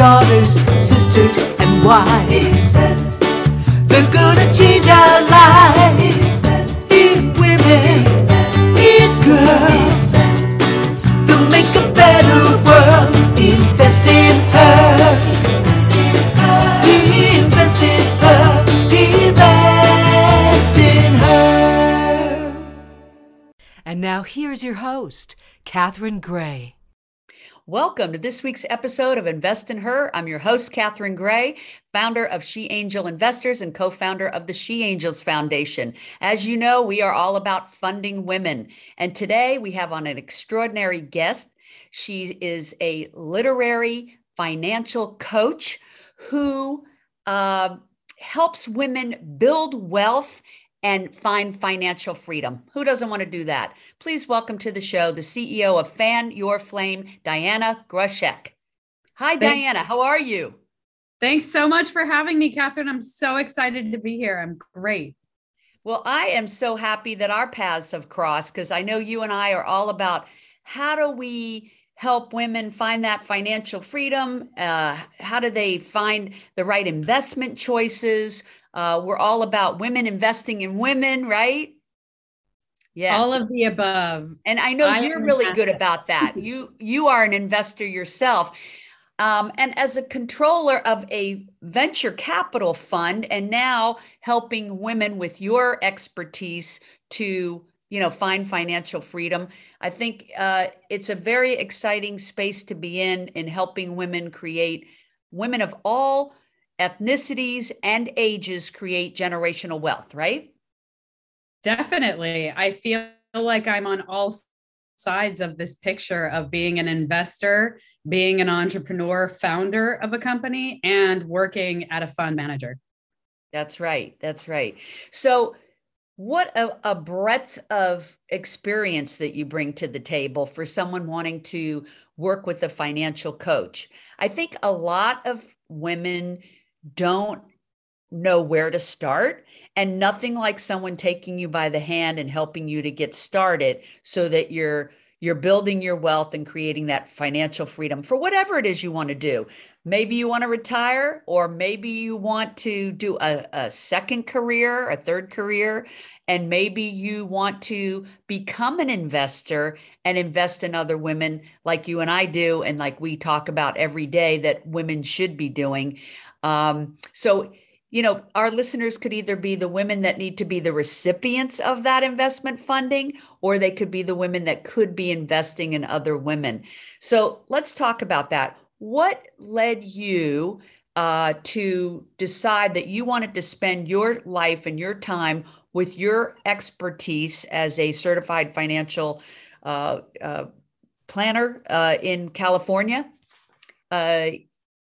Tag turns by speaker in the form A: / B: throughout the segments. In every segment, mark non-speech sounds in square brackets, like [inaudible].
A: daughters, sisters, and wives. They're gonna change our lives. In women, in girls. They'll make a better world. Invest in her. Invest in her. Invest in her. Invest in her. And now here's your host, Catherine Gray.
B: Welcome to this week's episode of Invest in Her. I'm your host, Catherine Gray, founder of She Angel Investors and co founder of the She Angels Foundation. As you know, we are all about funding women. And today we have on an extraordinary guest. She is a literary financial coach who uh, helps women build wealth and find financial freedom. Who doesn't want to do that? Please welcome to the show the CEO of Fan Your Flame, Diana Greshtchuk. Hi,
C: Thank-
B: Diana. How are you?
C: Thanks so much for having me, Catherine. I'm so excited to be here. I'm great.
B: Well, I am so happy that our paths have crossed because I know you and I are all about how do we help women find that financial freedom? Uh, how do they find the right investment choices? Uh, we're all about women investing in women, right? Yes.
C: All of the above.
B: And I know
C: I
B: you're really good about that. You you are an investor yourself. Um, and as a controller of a venture capital fund and now helping women with your expertise to you know find financial freedom i think uh, it's a very exciting space to be in in helping women create women of all ethnicities and ages create generational wealth right
C: Definitely. I feel like I'm on all sides of this picture of being an investor, being an entrepreneur, founder of a company, and working at a fund manager.
B: That's right. That's right. So, what a, a breadth of experience that you bring to the table for someone wanting to work with a financial coach. I think a lot of women don't know where to start, and nothing like someone taking you by the hand and helping you to get started so that you're you're building your wealth and creating that financial freedom for whatever it is you want to do. Maybe you want to retire, or maybe you want to do a, a second career, a third career, and maybe you want to become an investor and invest in other women like you and I do, and like we talk about every day that women should be doing. Um, so, you know, our listeners could either be the women that need to be the recipients of that investment funding, or they could be the women that could be investing in other women. So let's talk about that. What led you uh, to decide that you wanted to spend your life and your time with your expertise as a certified financial uh, uh, planner uh, in California?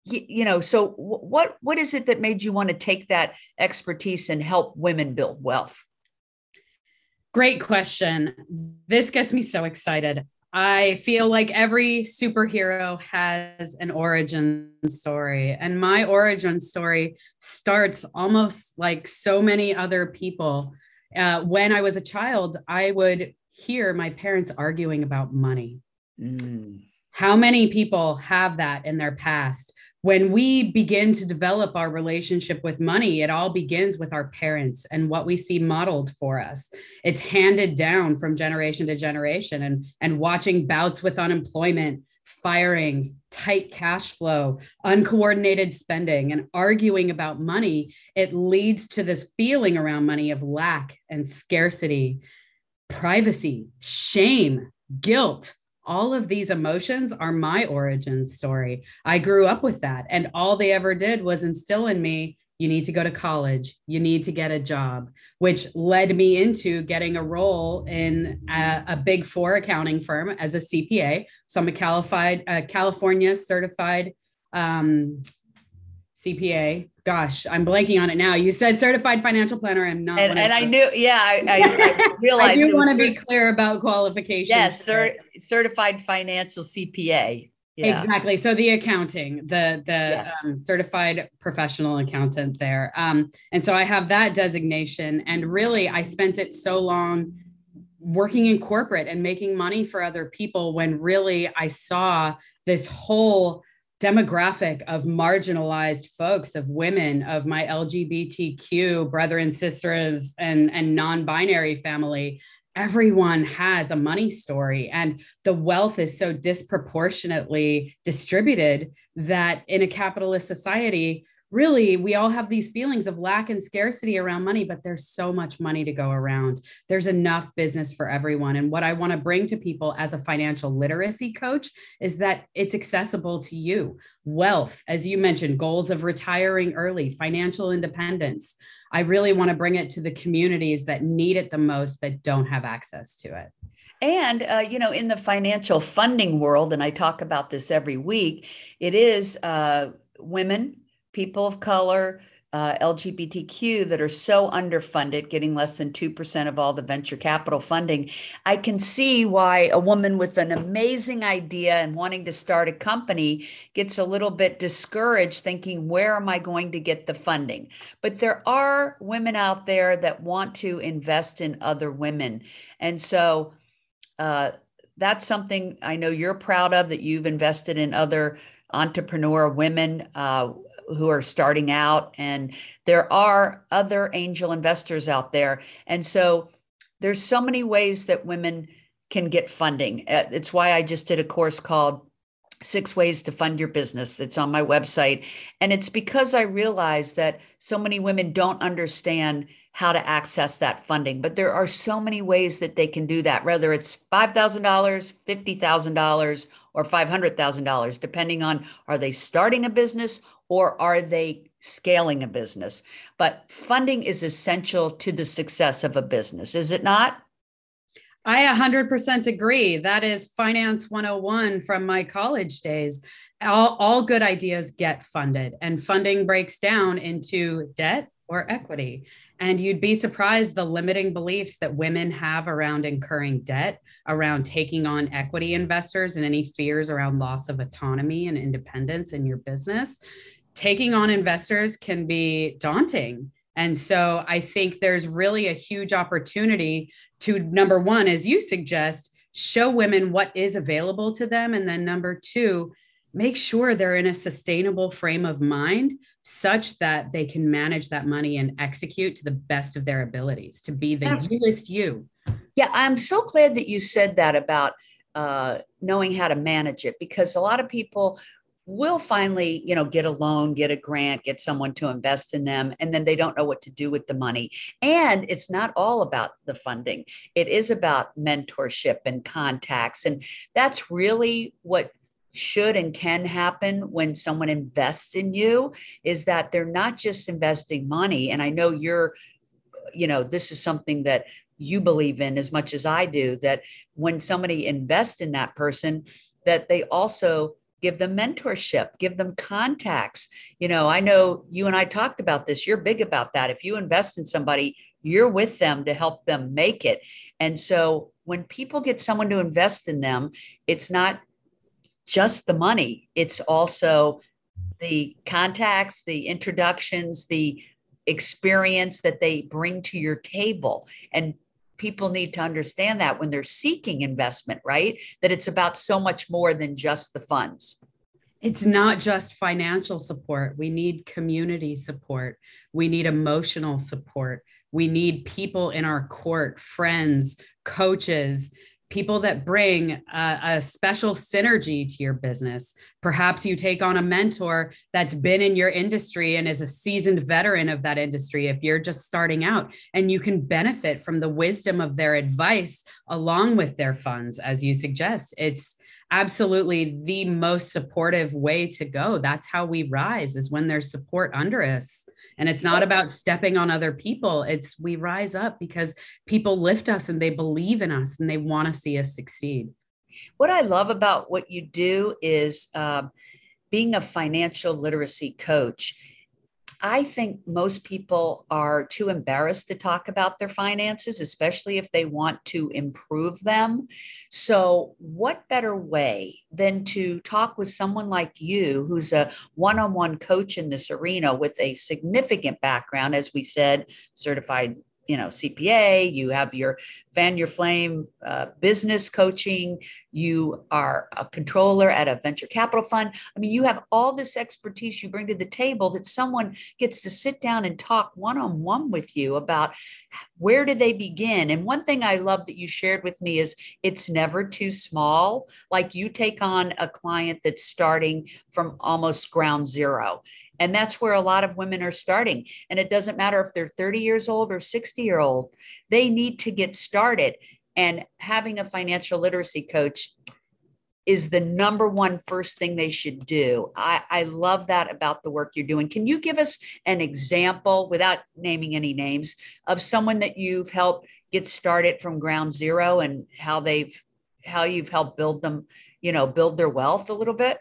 B: Uh, y- you know, so wh- what what is it that made you want to take that expertise and help women build wealth?
C: Great question. This gets me so excited. I feel like every superhero has an origin story, and my origin story starts almost like so many other people. Uh, when I was a child, I would hear my parents arguing about money.
B: Mm,
C: How many people have that in their past? When we begin to develop our relationship with money, it all begins with our parents and what we see modeled for us. It's handed down from generation to generation and, and watching bouts with unemployment, firings, tight cash flow, uncoordinated spending, and arguing about money, it leads to this feeling around money of lack and scarcity, privacy, shame, guilt, all of these emotions are my origin story. I grew up with that. And all they ever did was instill in me you need to go to college, you need to get a job, which led me into getting a role in a, a big four accounting firm as a CPA. So I'm a qualified, uh, California certified um, CPA. Gosh, I'm blanking on it now. You said certified financial planner. I'm not.
B: and and I knew, yeah, I, I, I [laughs] realized.
C: I do want to be clear about qualifications.
B: Yes, cer- certified financial CPA. Yeah.
C: Exactly. So the accounting, the the
B: Yes.
C: um, certified professional accountant there, um, and so I have that designation. And really, I spent it so long working in corporate and making money for other people when really I saw this whole demographic of marginalized folks of women of my lgbtq brother and sisters and and non-binary family. Everyone has a money story and the wealth is so disproportionately distributed that in a capitalist society really we all have these feelings of lack and scarcity around money but there's so much money to go around. There's enough business for everyone. And what i want to bring to people as a financial literacy coach is that it's accessible to you. Wealth as you mentioned goals of retiring early financial independence. I really want to bring it to the communities that need it the most that don't have access to it.
B: And, uh, you know, in the financial funding world, and I talk about this every week, it is uh, women people of color, uh, LGBTQ that are so underfunded, getting less than 2% of all the venture capital funding. I can see why a woman with an amazing idea and wanting to start a company gets a little bit discouraged, thinking, where am I going to get the funding? But there are women out there that want to invest in other women. And so, uh, that's something I know you're proud of that you've invested in other entrepreneur women. Uh, who are starting out and there are other angel investors out there. And so there's so many ways that women can get funding. Uh, it's why i just did a course called six ways to fund your business. It's on my website. And it's because i realized that so many women don't understand how to access that funding. But there are so many ways that they can do that whether it's $5000 $50000 or $500000 depending on are they starting a business or are they scaling a business? But funding is essential to the success of a business, is it not?
C: I 100% agree. That is Finance 101 from my college days. All, all good ideas get funded, and funding breaks down into debt or equity. And you'd be surprised the limiting beliefs that women have around incurring debt, around taking on equity investors, and any fears around loss of autonomy and independence in your business taking on investors can be daunting. And so I think there's really a huge opportunity to number one, as you suggest, show women what is available to them. And then number two, make sure they're in a sustainable frame of mind such that they can manage that money and execute to the best of their abilities to be the newest you.
B: Yeah, I'm so glad that you said that about uh, knowing how to manage it because a lot of people will finally you know get a loan get a grant get someone to invest in them and then they don't know what to do with the money. And it's not all about the funding. It is about mentorship and contacts. And that's really what should and can happen when someone invests in you is that they're not just investing money. And i know you're you know this is something that you believe in as much as i do that when somebody invests in that person that they also give them mentorship give them contacts. You know i know you and i talked about this. You're big about that. If you invest in somebody you're with them to help them make it. And so when people get someone to invest in them it's not just the money. It's also the contacts the introductions the experience that they bring to your table. And people need to understand that when they're seeking investment, right? That it's about so much more than just the funds.
C: It's not just financial support. We need community support. We need emotional support. We need people in our court, friends, coaches, people that bring a, a, special synergy to your business. Perhaps you take on a mentor that's been in your industry and is a seasoned veteran of that industry if you're just starting out, and you can benefit from the wisdom of their advice along with their funds, as you suggest. It's absolutely the most supportive way to go. That's how we rise, is when there's support under us. And it's not about stepping on other people. It's we rise up because people lift us and they believe in us and they want to see us succeed.
B: What I love about what you do is um, being a financial literacy coach I think most people are too embarrassed to talk about their finances, especially if they want to improve them. So, what better way than to talk with someone like you, who's a one on one coach in this arena with a significant background, as we said, certified you know CPA, you have your fan your flame uh, business coaching, you are a controller at a venture capital fund. I mean, you have all this expertise you bring to the table that someone gets to sit down and talk one on one with you about where do they begin. And one thing I love that you shared with me is it's never too small. Like you take on a client that's starting from almost ground zero and that's where a lot of women are starting. And it doesn't matter if they're 30 years old or 60 year old, they need to get started. And having a financial literacy coach is the number one first thing they should do. I, I love that about the work you're doing. Can you give us an example without naming any names of someone that you've helped get started from ground zero and how they've how you've helped build them, you know, build their wealth a little bit?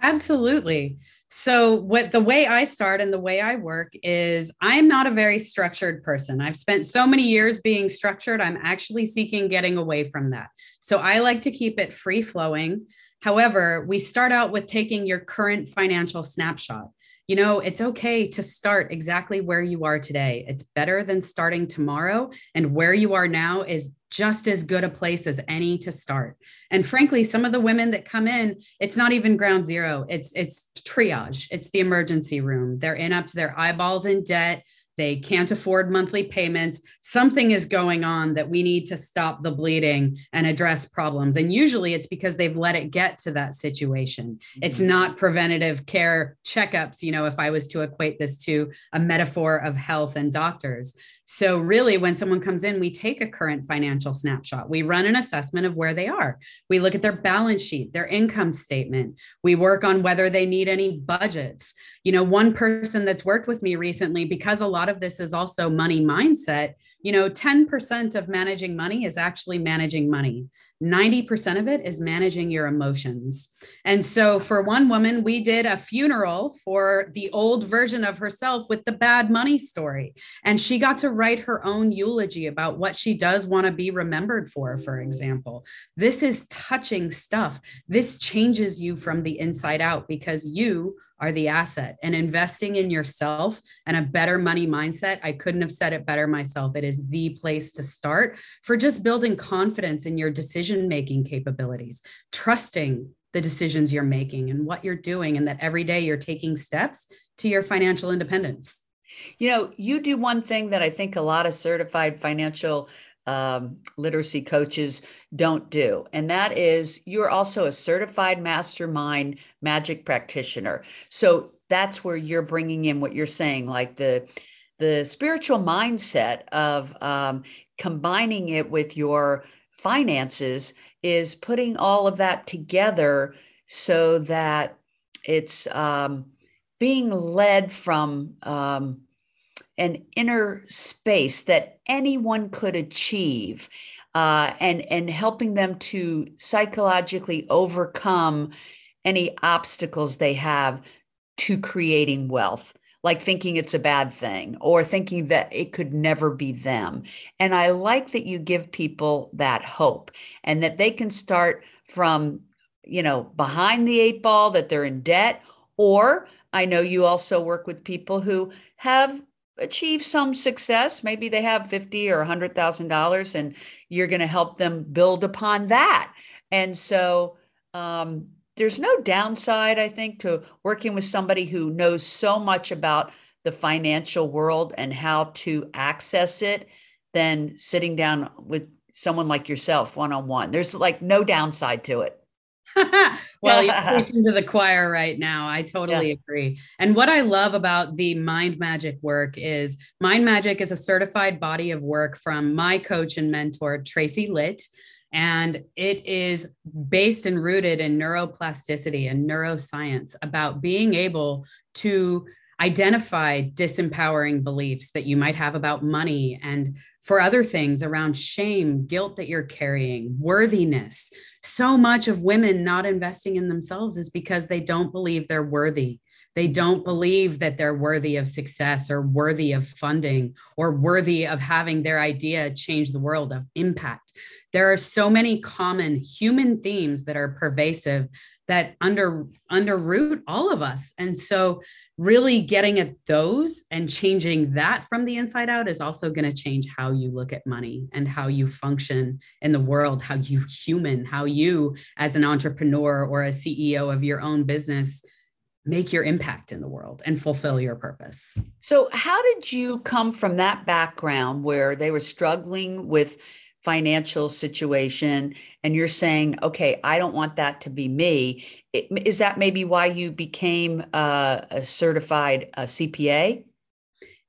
C: Absolutely. So, what the way I start and the way I work is I'm not a very structured person. I've spent so many years being structured, I'm actually seeking getting away from that. So, I like to keep it free flowing. However, we start out with taking your current financial snapshot you know, it's okay to start exactly where you are today. It's better than starting tomorrow. And where you are now is just as good a place as any to start. And frankly, some of the women that come in, it's not even ground zero. It's it's triage. It's the emergency room. They're in up to their eyeballs in debt they can't afford monthly payments. Something is going on that we need to stop the bleeding and address problems. And usually it's because they've let it get to that situation. Mm-hmm. It's not preventative care checkups, you know, if I was to equate this to a metaphor of health and doctors. So, really, when someone comes in, we take a current financial snapshot. We run an assessment of where they are. We look at their balance sheet, their income statement. We work on whether they need any budgets. You know, one person that's worked with me recently, because a lot of this is also money mindset, you know, 10% of managing money is actually managing money. 90% of it is managing your emotions. And so for one woman, we did a funeral for the old version of herself with the bad money story. And she got to write her own eulogy about what she does want to be remembered for, for example. This is touching stuff. This changes you from the inside out because you are the asset and investing in yourself and a better money mindset. I couldn't have said it better myself. It is the place to start for just building confidence in your decision making capabilities, trusting the decisions you're making and what you're doing, and that every day you're taking steps to your financial independence.
B: You know, you do one thing that I think a lot of certified financial um, literacy coaches don't do. And that is you're also a certified mastermind magic practitioner. So that's where you're bringing in what you're saying, like the the spiritual mindset of um, combining it with your finances is putting all of that together so that it's um, being led from um, an inner space that anyone could achieve uh, and and helping them to psychologically overcome any obstacles they have to creating wealth like thinking it's a bad thing or thinking that it could never be them. And i like that you give people that hope and that they can start from you know behind the eight ball that they're in debt or I know you also work with people who have achieve some success maybe they have 50 or 100 thousand dollars and you're going to help them build upon that. And so um, there's no downside i think to working with somebody who knows so much about the financial world and how to access it than sitting down with someone like yourself one-on-one. There's like no downside to it [laughs]
C: well, you're [laughs] preaching to the choir right now. I totally yeah. agree. And what I love about the Mind Magic work is Mind Magic is a certified body of work from my coach and mentor, Tracy Litt. And it is based and rooted in neuroplasticity and neuroscience about being able to identify disempowering beliefs that you might have about money and for other things around shame, guilt that you're carrying, worthiness. So much of women not investing in themselves is because they don't believe they're worthy. They don't believe that they're worthy of success or worthy of funding or worthy of having their idea change the world of impact. There are so many common human themes that are pervasive that under underroot all of us. And so really getting at those and changing that from the inside out is also going to change how you look at money and how you function in the world how you human how you as an entrepreneur or a ceo of your own business make your impact in the world and fulfill your purpose.
B: So how did you come from that background where they were struggling with financial situation and you're saying okay i don't want that to be me is that maybe why you became uh, a certified uh, cpa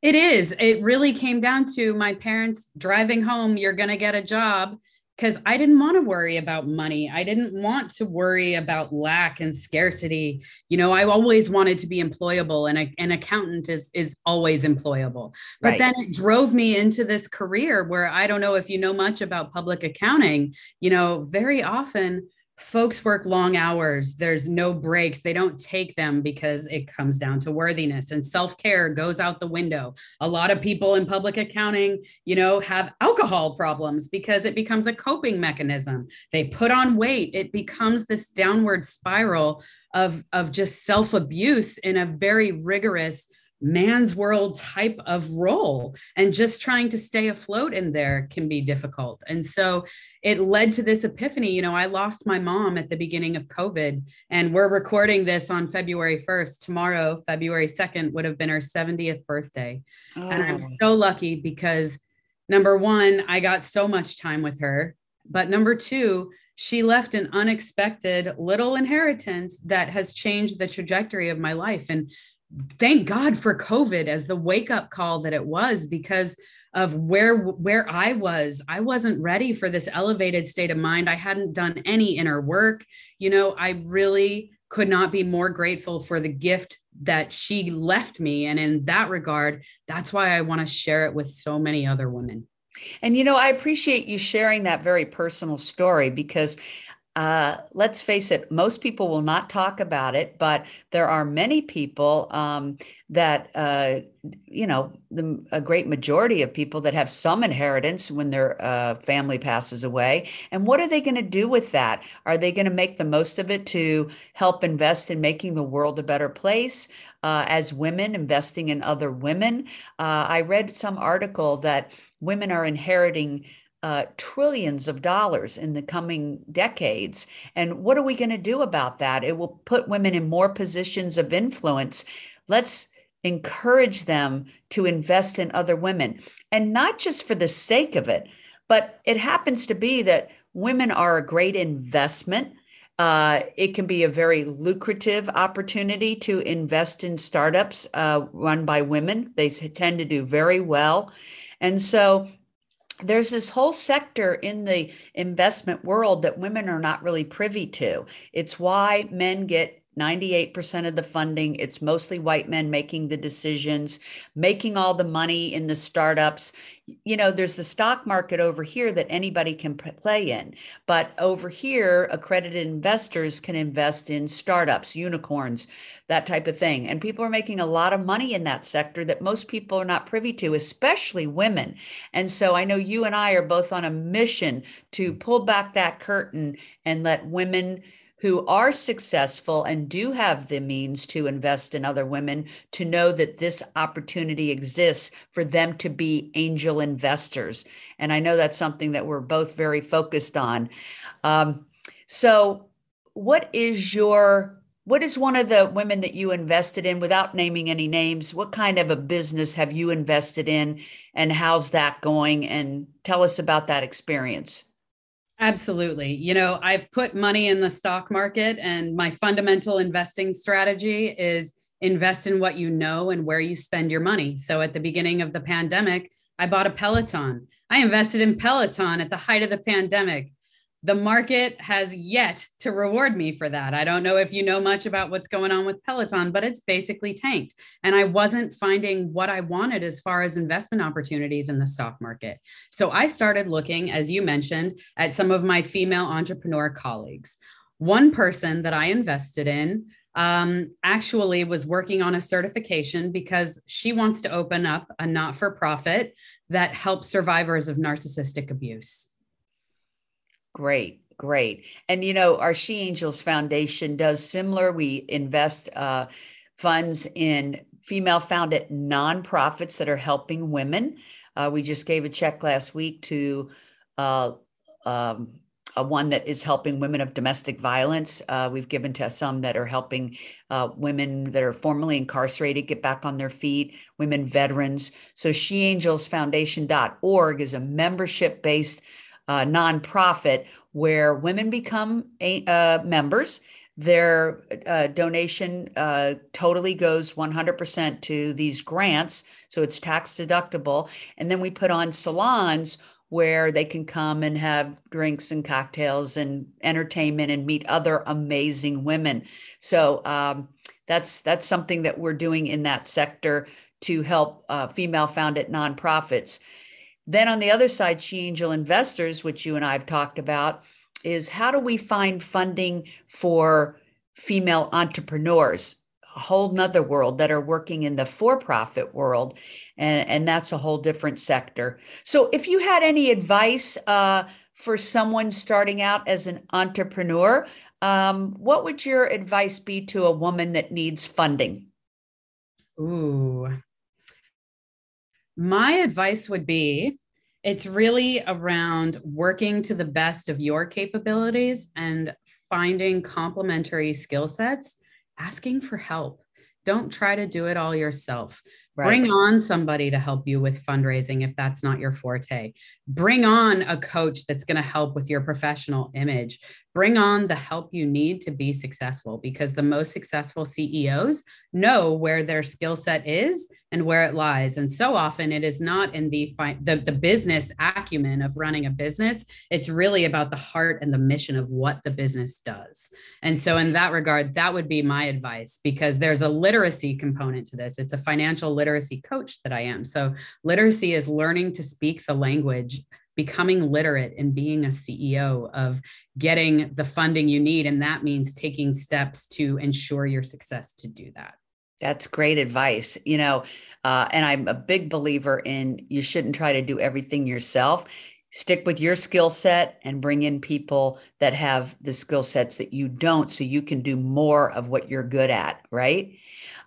C: it is. It really came down to my parents driving home you're going to get a job because I didn't want to worry about money. I didn't want to worry about lack and scarcity. You know, I always wanted to be employable, and a, an accountant is is always employable. But right. then it drove me into this career where I don't know if you know much about public accounting. You know, very often folks work long hours. There's no breaks. They don't take them because it comes down to worthiness and self-care goes out the window. A lot of people in public accounting you know have alcohol problems because it becomes a coping mechanism. They put on weight. It becomes this downward spiral of of just self-abuse in a very rigorous man's world type of role. And just trying to stay afloat in there can be difficult. And so it led to this epiphany. You know i lost my mom at the beginning of covid and we're recording this on february 1st tomorrow february 2nd would have been her 70th birthday. Oh. and i'm so lucky because number one i got so much time with her. But number two she left an unexpected little inheritance that has changed the trajectory of my life. And thank God for COVID as the wake up call that it was because of where where I was. I wasn't ready for this elevated state of mind. I hadn't done any inner work. You know, I really could not be more grateful for the gift that she left me and in that regard, that's why I want to share it with so many other women.
B: And you know, I appreciate you sharing that very personal story because uh, let's face it, most people will not talk about it, but there are many people um, that, uh, you know, the, a great majority of people that have some inheritance when their uh, family passes away. And what are they going to do with that? Are they going to make the most of it to help invest in making the world a better place? Uh, as women investing in other women. Uh, I read some article that women are inheriting uh, trillions of dollars in the coming decades. And what are we going to do about that? It will put women in more positions of influence. Let's encourage them to invest in other women and not just for the sake of it, but it happens to be that women are a great investment. Uh, it can be a very lucrative opportunity to invest in startups uh, run by women. They tend to do very well. And so there's this whole sector in the investment world that women are not really privy to. It's why men get 98% of the funding. It's mostly white men making the decisions, making all the money in the startups. You know, there's the stock market over here that anybody can play in. But over here, accredited investors can invest in startups, unicorns, that type of thing. And people are making a lot of money in that sector that most people are not privy to, especially women. And so I know you and I are both on a mission to pull back that curtain and let women who are successful and do have the means to invest in other women to know that this opportunity exists for them to be angel investors. And I know that's something that we're both very focused on. Um, so, what is your what is one of the women that you invested in without naming any names what kind of a business have you invested in and how's that going and tell us about that experience
C: Absolutely. You know, I've put money in the stock market, and my fundamental investing strategy is invest in what you know and where you spend your money. So at the beginning of the pandemic, I bought a Peloton. I invested in Peloton at the height of the pandemic the market has yet to reward me for that. I don't know if you know much about what's going on with Peloton, but it's basically tanked. And I wasn't finding what I wanted as far as investment opportunities in the stock market. So I started looking, as you mentioned, at some of my female entrepreneur colleagues. One person that I invested in um, actually was working on a certification because she wants to open up a not for profit that helps survivors of narcissistic abuse.
B: Great. great. And you know, our She Angels Foundation does similar. We invest uh, funds in female founded nonprofits that are helping women. Uh, we just gave a check last week to uh, um, a one that is helping women of domestic violence. Uh, we've given to some that are helping uh, women that are formerly incarcerated get back on their feet, women veterans. So SheAngelsFoundation.org is a membership based uh, nonprofit where women become a, uh, members. Their uh, donation uh, totally goes 100% to these grants. So it's tax deductible. And then we put on salons where they can come and have drinks and cocktails and entertainment and meet other amazing women. So um, that's that's something that we're doing in that sector to help uh, female-founded nonprofits. Then on the other side, She Angel Investors, which you and I have talked about, is how do we find funding for female entrepreneurs? a whole nother world that are working in the for-profit world and, and that's a whole different sector. So if you had any advice uh, for someone starting out as an entrepreneur um, what would your advice be to a woman that needs funding?
C: Ooh my advice would be it's really around working to the best of your capabilities and finding complementary skill sets asking for help. Don't try to do it all yourself. Right. Bring on somebody to help you with fundraising if that's not your forte. Bring on a coach that's going to help with your professional image. Bring on the help you need to be successful because the most successful CEOs know where their skill set is and where it lies. And so often it is not in the, the the business acumen of running a business. It's really about the heart and the mission of what the business does. And so in that regard, that would be my advice because there's a literacy component to this. It's a financial literacy coach that I am. So literacy is learning to speak the language becoming literate and being a CEO of getting the funding you need. And that means taking steps to ensure your success to do that.
B: That's great advice. You know, uh, and I'm a big believer in you shouldn't try to do everything yourself. Stick with your skill set and bring in people that have the skill sets that you don't so you can do more of what you're good at, right?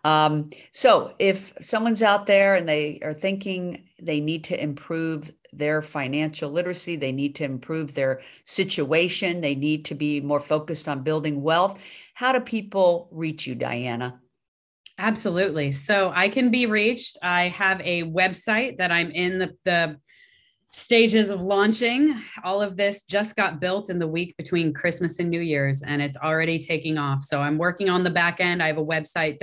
B: Um, so if someone's out there and they are thinking they need to improve their financial literacy, they need to improve their situation, they need to be more focused on building wealth, how do people reach you, Diana?
C: Absolutely. So I can be reached. I have a website that I'm in the, the stages of launching. All of this just got built in the week between Christmas and New Year's, and it's already taking off. So I'm working on the back end. I have a website,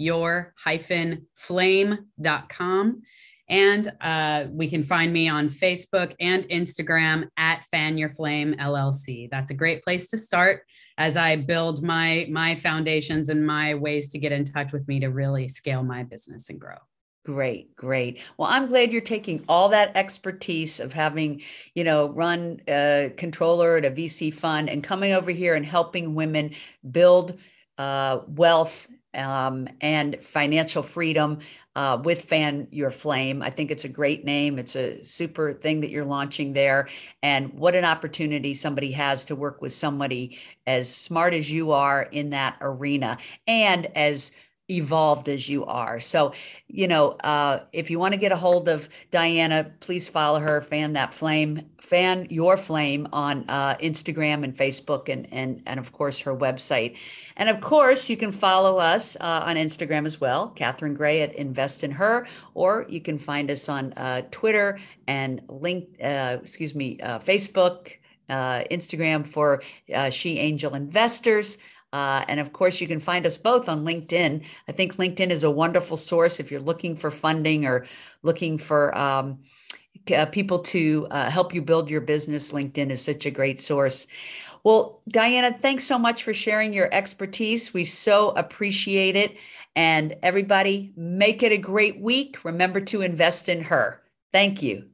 C: www.fan-your-flame.com. And uh, we can find me on Facebook and Instagram at Fan Your Flame LLC. That's a great place to start as I build my my foundations and my ways to get in touch with me to really scale my business and grow.
B: Great, great. Well, I'm glad you're taking all that expertise of having, you know, run a controller at a VC fund and coming over here and helping women build uh, wealth um, and financial freedom uh, with Fan Your Flame. I think it's a great name. It's a super thing that you're launching there. And what an opportunity somebody has to work with somebody as smart as you are in that arena and as evolved as you are. So, you know, uh, if you want to get a hold of Diana, please follow her, fan that flame, fan your flame on uh, Instagram and Facebook, and and and of course her website. And of course, you can follow us uh, on Instagram as well, Catherine Gray at Invest in Her, or you can find us on uh, Twitter and link, uh, excuse me, uh, Facebook. Instagram for She Angel Investors. Uh, and of course, you can find us both on LinkedIn. I think LinkedIn is a wonderful source if you're looking for funding or looking for um, uh, people to uh, help you build your business. LinkedIn is such a great source. Well, Diana, thanks so much for sharing your expertise. We so appreciate it. And everybody, make it a great week. Remember to invest in her. Thank you.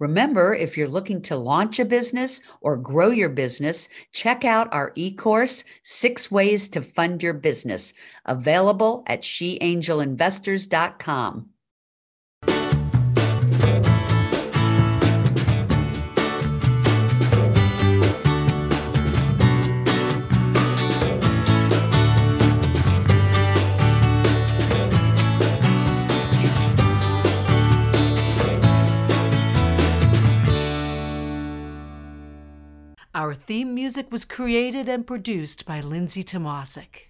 B: Remember, if you're looking to launch a business or grow your business, check out our e course, Six Ways to Fund Your Business, available at sheangelinvestors.com.
A: Our theme music was created and produced by Lindsay Tomasic.